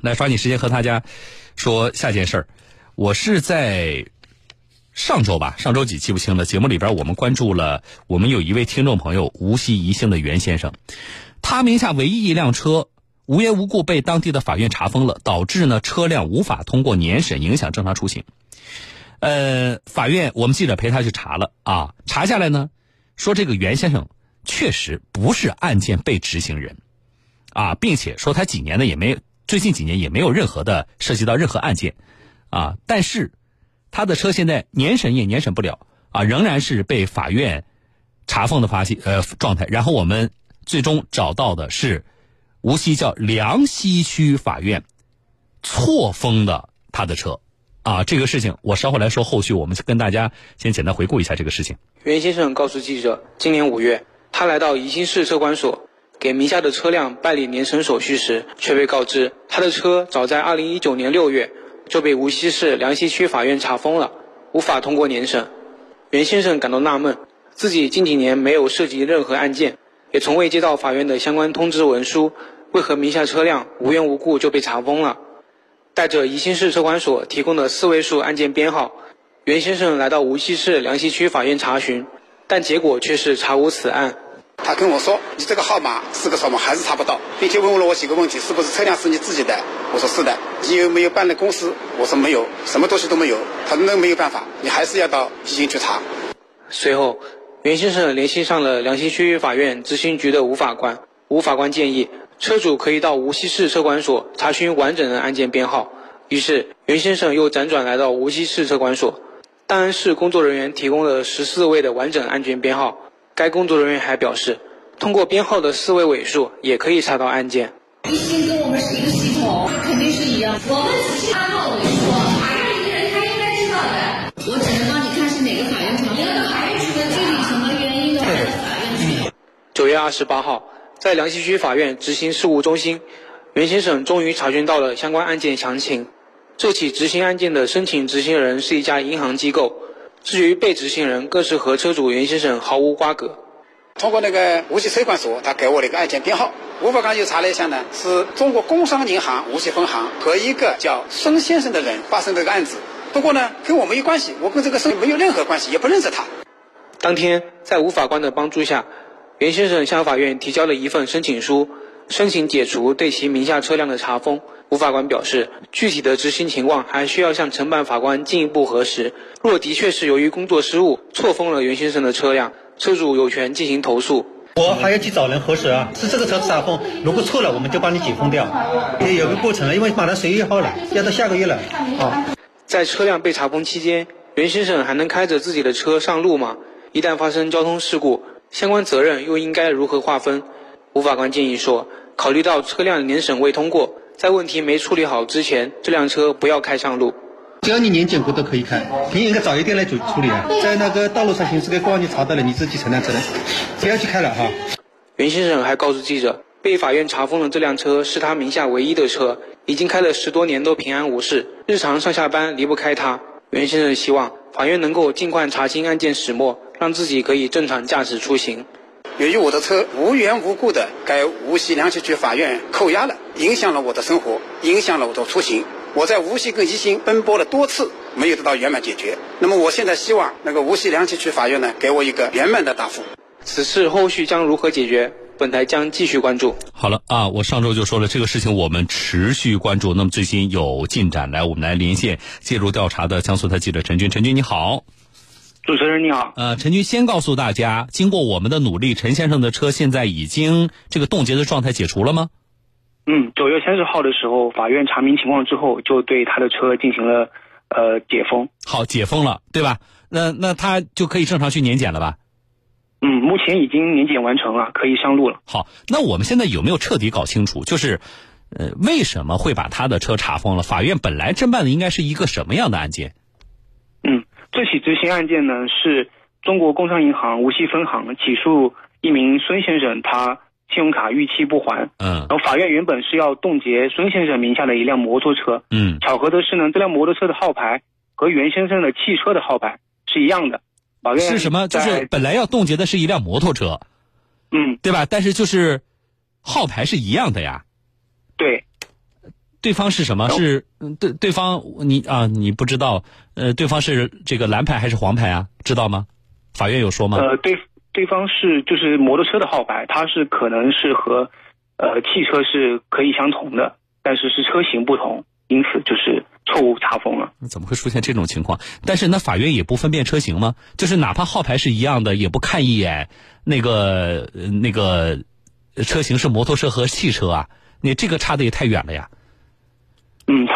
来抓紧时间和大家说下件事儿。我是在上周吧，上周几记不清了。节目里边我们关注了，我们有一位听众朋友无锡宜兴的袁先生，他名下唯一一辆车无缘无故被当地的法院查封了，导致呢车辆无法通过年审，影响正常出行。呃，法院我们记者陪他去查了啊，查下来呢，说这个袁先生确实不是案件被执行人，啊，并且说他几年呢也没，最近几年也没有任何的涉及到任何案件，啊，但是他的车现在年审也年审不了，啊，仍然是被法院查封的发现呃状态。然后我们最终找到的是无锡叫梁溪区法院错封的他的车。啊，这个事情我稍后来说。后续我们跟大家先简单回顾一下这个事情。袁先生告诉记者，今年五月，他来到宜兴市车管所给名下的车辆办理年审手续时，却被告知他的车早在二零一九年六月就被无锡市梁溪区法院查封了，无法通过年审。袁先生感到纳闷，自己近几年没有涉及任何案件，也从未接到法院的相关通知文书，为何名下车辆无缘无故就被查封了？带着宜兴市车管所提供的四位数案件编号，袁先生来到无锡市梁溪区法院查询，但结果却是查无此案。他跟我说：“你这个号码是个什么？还是查不到，并且问了我几个问题：是不是车辆是你自己的？我说是的。你有没有办的公司？我说没有，什么东西都没有。他说那没有办法，你还是要到宜兴去查。随后，袁先生联系上了梁溪区法院执行局的吴法官，吴法官建议。车主可以到无锡市车管所查询完整的案件编号。于是，袁先生又辗转来到无锡市车管所，档案室工作人员提供了十四位的完整案件编号。该工作人员还表示，通过编号的四位尾数也可以查到案件。一心跟我们是一个系统，肯定是一样。我们只是按号尾数，法院里的人他应该知道的。我只能帮你看是哪个法院查你要到法院去的具体什么原因的法院去。九月二十八号。在梁溪区法院执行事务中心，袁先生终于查询到了相关案件详情。这起执行案件的申请执行人是一家银行机构，至于被执行人，更是和车主袁先生毫无瓜葛。通过那个无锡车管所，他给我了一个案件编号。吴法官又查了一下呢，是中国工商银行无锡分行和一个叫孙先生的人发生这个案子。不过呢，跟我没有关系，我跟这个孙没有任何关系，也不认识他。当天，在吴法官的帮助下。袁先生向法院提交了一份申请书，申请解除对其名下车辆的查封。吴法官表示，具体的执行情况还需要向承办法官进一步核实。若的确是由于工作失误错封了袁先生的车辆，车主有权进行投诉。我还要去找人核实啊，是这个车查封，如果错了，我们就帮你解封掉，也有个过程了，因为马上十一月号了，要到下个月了。啊，在车辆被查封期间，袁先生还能开着自己的车上路吗？一旦发生交通事故？相关责任又应该如何划分？吴法官建议说，考虑到车辆年审未通过，在问题没处理好之前，这辆车不要开上路。只要你年检过都可以开，你应该早一点来处处理啊。在那个道路上行驶的公安局查到了，你自己承担责任，不要去开了哈。袁先生还告诉记者，被法院查封的这辆车是他名下唯一的车，已经开了十多年都平安无事，日常上下班离不开它。袁先生希望法院能够尽快查清案件始末。让自己可以正常驾驶出行。由于我的车无缘无故的该无锡梁溪区法院扣押了，影响了我的生活，影响了我的出行。我在无锡跟宜兴奔波了多次，没有得到圆满解决。那么我现在希望那个无锡梁溪区法院呢，给我一个圆满的答复。此事后续将如何解决？本台将继续关注。好了啊，我上周就说了这个事情，我们持续关注。那么最新有进展，来我们来连线介入调查的江苏台记者陈军。陈军你好。主持人你好，呃，陈军先告诉大家，经过我们的努力，陈先生的车现在已经这个冻结的状态解除了吗？嗯，九月三十号的时候，法院查明情况之后，就对他的车进行了呃解封。好，解封了，对吧？那那他就可以正常去年检了吧？嗯，目前已经年检完成了，可以上路了。好，那我们现在有没有彻底搞清楚，就是呃为什么会把他的车查封了？法院本来侦办的应该是一个什么样的案件？嗯。这起执行案件呢，是中国工商银行无锡分行起诉一名孙先生，他信用卡逾期不还。嗯。然后法院原本是要冻结孙先生名下的一辆摩托车。嗯。巧合的是呢，这辆摩托车的号牌和袁先生的汽车的号牌是一样的。法院是什么？就是本来要冻结的是一辆摩托车。嗯。对吧？但是就是号牌是一样的呀。对。对方是什么？是嗯对对方你啊你不知道呃对方是这个蓝牌还是黄牌啊？知道吗？法院有说吗？呃，对对方是就是摩托车的号牌，它是可能是和呃汽车是可以相同的，但是是车型不同，因此就是错误查封了。怎么会出现这种情况？但是那法院也不分辨车型吗？就是哪怕号牌是一样的，也不看一眼那个呃那个车型是摩托车和汽车啊？你这个差的也太远了呀！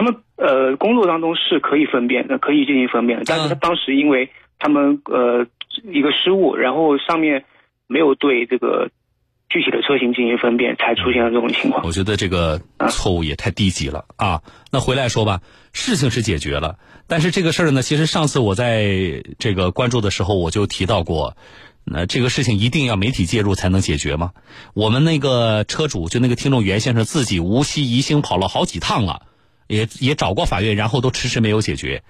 嗯，他们呃工作当中是可以分辨的，可以进行分辨的，但是他当时因为他们呃一个失误，然后上面没有对这个具体的车型进行分辨，才出现了这种情况。我觉得这个错误也太低级了啊！那回来说吧，事情是解决了，但是这个事儿呢，其实上次我在这个关注的时候我就提到过，那这个事情一定要媒体介入才能解决吗？我们那个车主就那个听众袁先生自己无锡宜兴跑了好几趟了，也也找过法院，然后都迟迟没有解决。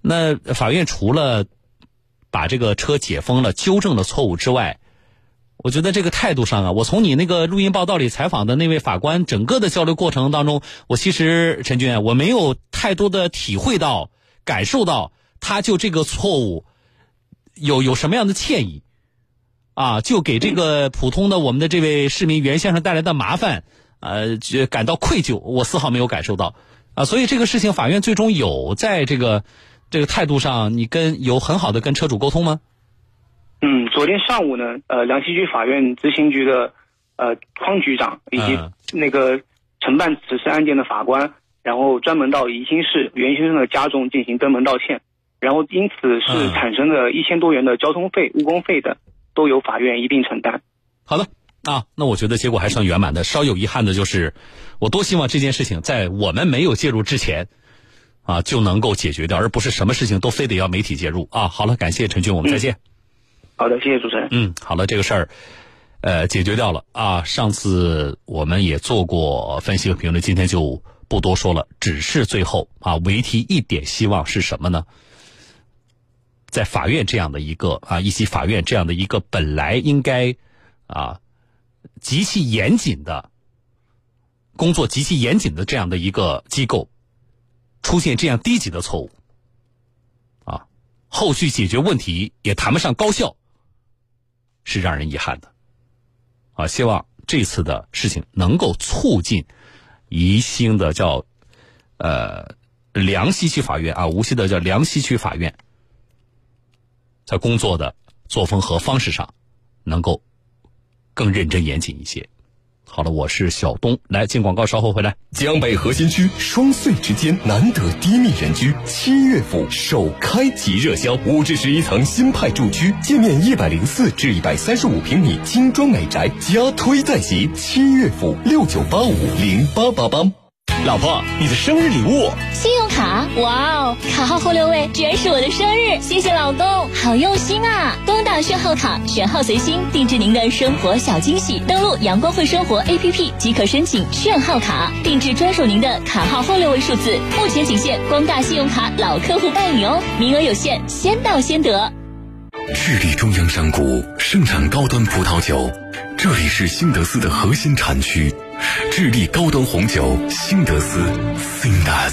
那法院除了把这个车解封了、纠正了错误之外，我觉得这个态度上啊，我从你那个录音报道里采访的那位法官整个的交流过程当中，我其实陈军，我没有太多的体会到、感受到他就这个错误有有什么样的歉意啊，就给这个普通的我们的这位市民袁先生带来的麻烦，呃，觉感到愧疚，我丝毫没有感受到啊，所以这个事情法院最终有在这个这个态度上，你跟有很好的跟车主沟通吗？嗯，昨天上午呢，呃，梁溪区法院执行局的呃匡局长以及嗯那个承办此次案件的法官，然后专门到宜兴市袁先生的家中进行登门道歉，然后因此是嗯产生的一千多元的交通费、误工费等，都由法院一并承担。好的啊，那我觉得结果还算圆满的。稍有遗憾的就是，我多希望这件事情在我们没有介入之前，啊就能够解决掉，而不是什么事情都非得要媒体介入啊。好了，感谢陈军，我们再见。好的，谢谢主持人。嗯，好了，这个事儿，呃，解决掉了啊。上次我们也做过分析和评论，今天就不多说了。只是最后啊，唯提一点希望是什么呢？在法院这样的一个啊，以及法院这样的一个本来应该啊极其严谨的工作极其严谨的这样的一个机构，出现这样低级的错误，啊，后续解决问题也谈不上高效。是让人遗憾的，啊，希望这次的事情能够促进宜兴的叫呃梁溪区法院啊，无锡的叫梁溪区法院，在工作的作风和方式上能够更认真严谨一些。好了，我是小东，来进广告，稍后回来。江北核心区双隧之间难得低密人居，七月府首开即热销，五至十一层新派住区，建面一百零四至一百三十五平米精装美宅，加推在即。七月府六九八五零八八八。老婆，你的生日礼物信用卡，哇哦，卡号后六位居然是我的生日，谢谢老公，好用心啊！东大炫号卡，选号随心，定制您的生活小惊喜。登录阳光汇生活 APP 即可申请炫号卡，定制专属您的卡号后六位数字。目前仅限光大信用卡老客户办理哦，名额有限，先到先得。智利中央山谷盛产高端葡萄酒，这里是新德斯的核心产区。智利高端红酒新德斯 Sindas。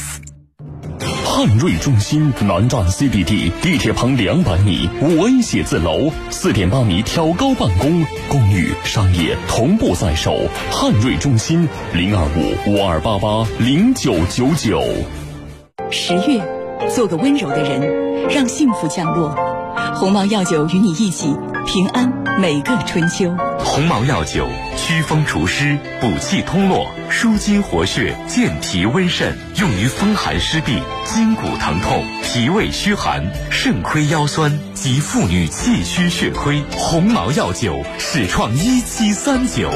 汉瑞中心南站 CBD 地铁旁两百米，五 A 写字楼，四点八米挑高办公，公寓、商业同步在手。汉瑞中心零二五五二八八零九九九。十月，做个温柔的人，让幸福降落。鸿茅药酒与你一起平安每个春秋。鸿茅药酒祛风除湿、补气通络、舒筋活血、健脾温肾，用于风寒湿痹、筋骨疼痛、脾胃虚寒、肾亏腰酸及妇女气虚血亏。鸿茅药酒始创一七三九，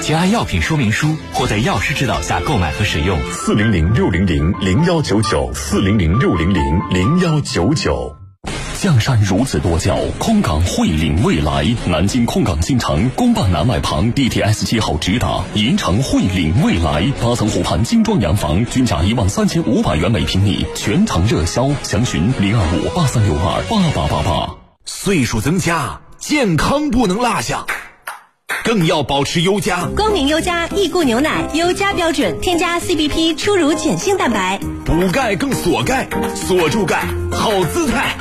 请按药品说明书或在药师指导下购买和使用。四零零六零零零幺九九，四零零六零零零幺九九。江山如此多娇，空港汇领未来。南京空港新城公办南外旁 DTS 七号直达，银城汇领未来八层湖畔精装洋房，均价一万三千五百元每平米，全场热销，详询零二五八三六二八八八八。岁数增加，健康不能落下。更要保持优家。光明优家益固牛奶，优家标准，添加 CBP 初乳碱性蛋白，补钙更锁钙，锁住钙，好姿态。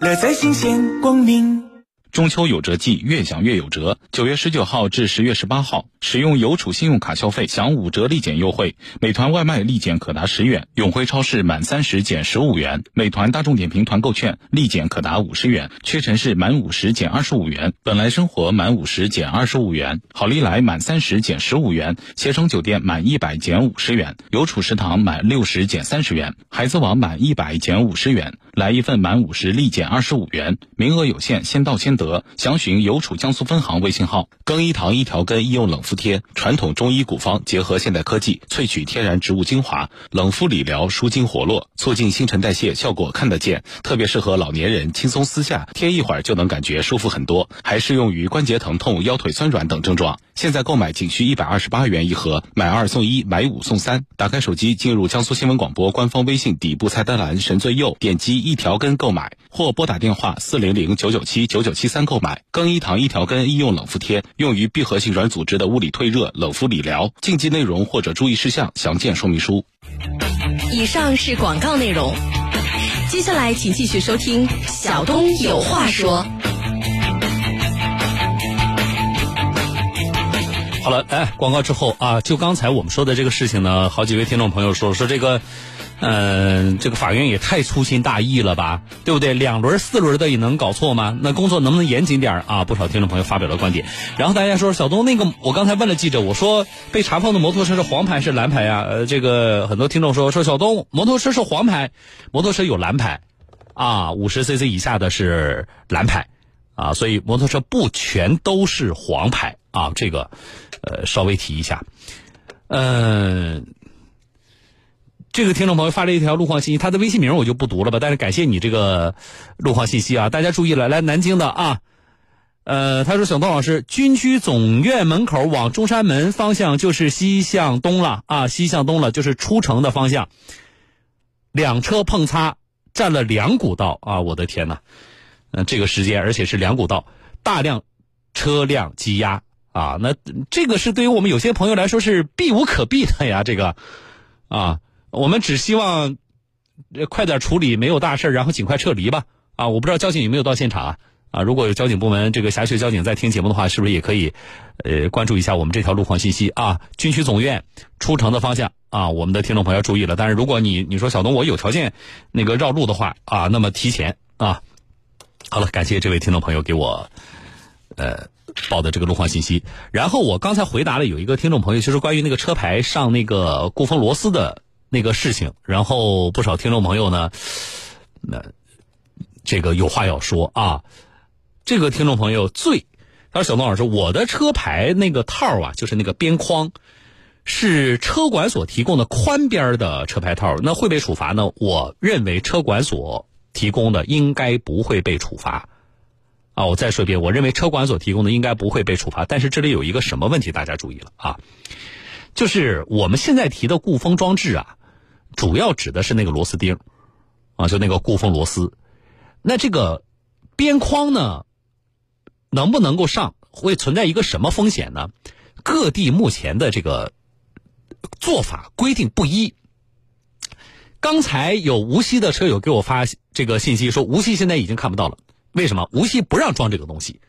乐在新鲜，光明。中秋有折季，越享越有折。九月十九号至十月十八号，使用邮储信用卡消费享五折立减优惠。美团外卖立减可达十元，永辉超市满三十减十五元，美团大众点评团购券立减可达五十元，屈臣氏满五十减二十五元，本来生活满五十减二十五元，好利来满三十减十五元，携程酒店满一百减五十元，邮储食堂满六十减三十元，孩子网满一百减五十元，来一份满五十立减二十五元，名额有限，先到先得。详询邮储江苏分行微信号。更衣堂一条根医用冷敷贴，传统中医古方结合现代科技，萃取天然植物精华，冷敷理疗，舒筋活络，促进新陈代谢，效果看得见。特别适合老年人轻松撕下，贴一会儿就能感觉舒服很多，还适用于关节疼痛、腰腿酸软等症状。现在购买仅需一百二十八元一盒，买二送一，买五送三。打开手机，进入江苏新闻广播官方微信底部菜单栏神最右，点击一条根购买，或拨打电话四零零九九七九九七三购买。更衣堂一条根医用冷敷贴，用于闭合性软组织的物理退热、冷敷理疗。禁忌内容或者注意事项详见说明书。以上是广告内容，接下来请继续收听小东有话说。好了，哎，广告之后啊，就刚才我们说的这个事情呢，好几位听众朋友说说这个，嗯、这个法院也太粗心大意了吧，对不对？两轮、四轮的也能搞错吗？那工作能不能严谨点啊？不少听众朋友发表了观点。然后大家说，小东那个，我刚才问了记者，我说被查封的摩托车是黄牌是蓝牌呀？呃，这个很多听众说说小东，摩托车是黄牌，摩托车有蓝牌，啊，五十 cc 以下的是蓝牌。啊，所以摩托车不全都是黄牌啊，这个，呃，稍微提一下。嗯、这个听众朋友发了一条路况信息，他的微信名我就不读了吧，但是感谢你这个路况信息啊，大家注意了，来南京的啊，呃，他说小东老师，军区总院门口往中山门方向就是西向东了啊，西向东了就是出城的方向，两车碰擦，占了两股道啊，我的天哪！嗯，这个时间，而且是两股道，大量车辆积压啊，那这个是对于我们有些朋友来说是避无可避的呀。这个啊，我们只希望快点处理，没有大事然后尽快撤离吧。啊，我不知道交警有没有到现场啊？啊，如果有交警部门这个辖区交警在听节目的话，是不是也可以呃关注一下我们这条路况信息啊？军区总院出城的方向啊，我们的听众朋友注意了。但是如果你你说小东我有条件那个绕路的话啊，那么提前啊。好了，感谢这位听众朋友给我呃报的这个路况信息。然后我刚才回答了有一个听众朋友，就是关于那个车牌上那个固封螺丝的那个事情。然后不少听众朋友呢，那、这个有话要说啊。这个听众朋友最他说：“小东老师，我的车牌那个套啊，就是那个边框，是车管所提供的宽边的车牌套，那会被处罚呢？我认为车管所。”提供的应该不会被处罚，啊，我再说一遍，我认为车管所提供的应该不会被处罚。但是这里有一个什么问题，大家注意了啊，就是我们现在提的固封装置啊，主要指的是那个螺丝钉，啊，就那个固封螺丝。那这个边框呢，能不能够上，会存在一个什么风险呢？各地目前的这个做法规定不一。刚才有无锡的车友给我发这个信息，说无锡现在已经看不到了。为什么？无锡不让装这个东西。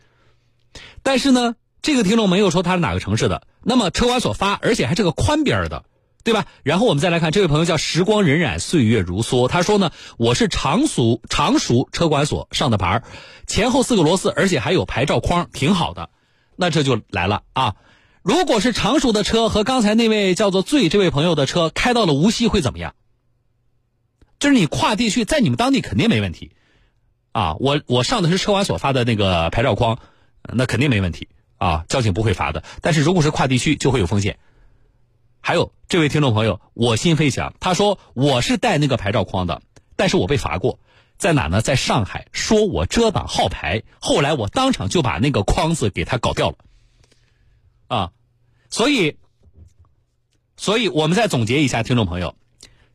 但是呢，这个听众没有说他是哪个城市的。那么车管所发，而且还是个宽边的，对吧？然后我们再来看这位朋友叫时光荏苒，岁月如梭。他说呢，我是常熟常熟车管所上的牌，前后四个螺丝，而且还有牌照框，挺好的。那这就来了啊！如果是常熟的车和刚才那位叫做醉这位朋友的车开到了无锡，会怎么样？就是你跨地区，在你们当地肯定没问题，啊，我我上的是车管所发的那个牌照框，那肯定没问题啊，交警不会罚的。但是如果是跨地区，就会有风险。还有这位听众朋友，我心飞翔，他说我是带那个牌照框的，但是我被罚过，在哪呢？在上海，说我遮挡号牌，后来我当场就把那个框子给他搞掉了，啊，所以，所以我们再总结一下，听众朋友。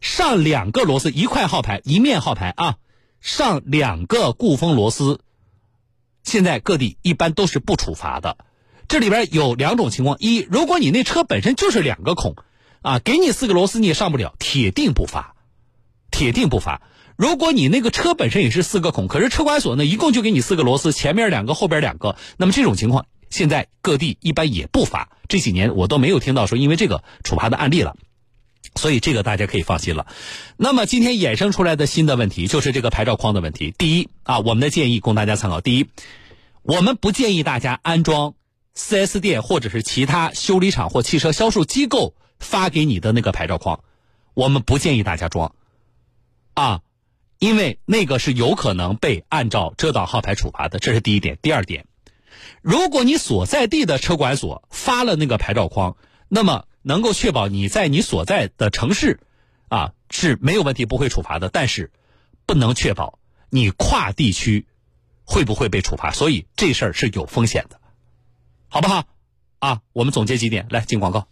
上两个螺丝，一块号牌，一面号牌啊，上两个固封螺丝，现在各地一般都是不处罚的。这里边有两种情况：一，如果你那车本身就是两个孔，啊，给你四个螺丝你也上不了，铁定不发，铁定不发。如果你那个车本身也是四个孔，可是车管所呢一共就给你四个螺丝，前面两个，后边两个，那么这种情况现在各地一般也不发。这几年我都没有听到说因为这个处罚的案例了，所以这个大家可以放心了。那么今天衍生出来的新的问题就是这个牌照框的问题。第一啊，我们的建议供大家参考：第一，我们不建议大家安装 4S 店或者是其他修理厂或汽车销售机构发给你的那个牌照框，我们不建议大家装啊。因为那个是有可能被按照遮挡号牌处罚的，这是第一点。第二点，如果你所在地的车管所发了那个牌照框，那么能够确保你在你所在的城市，啊是没有问题，不会处罚的。但是，不能确保你跨地区会不会被处罚，所以这事儿是有风险的，好不好？啊，我们总结几点，来进广告。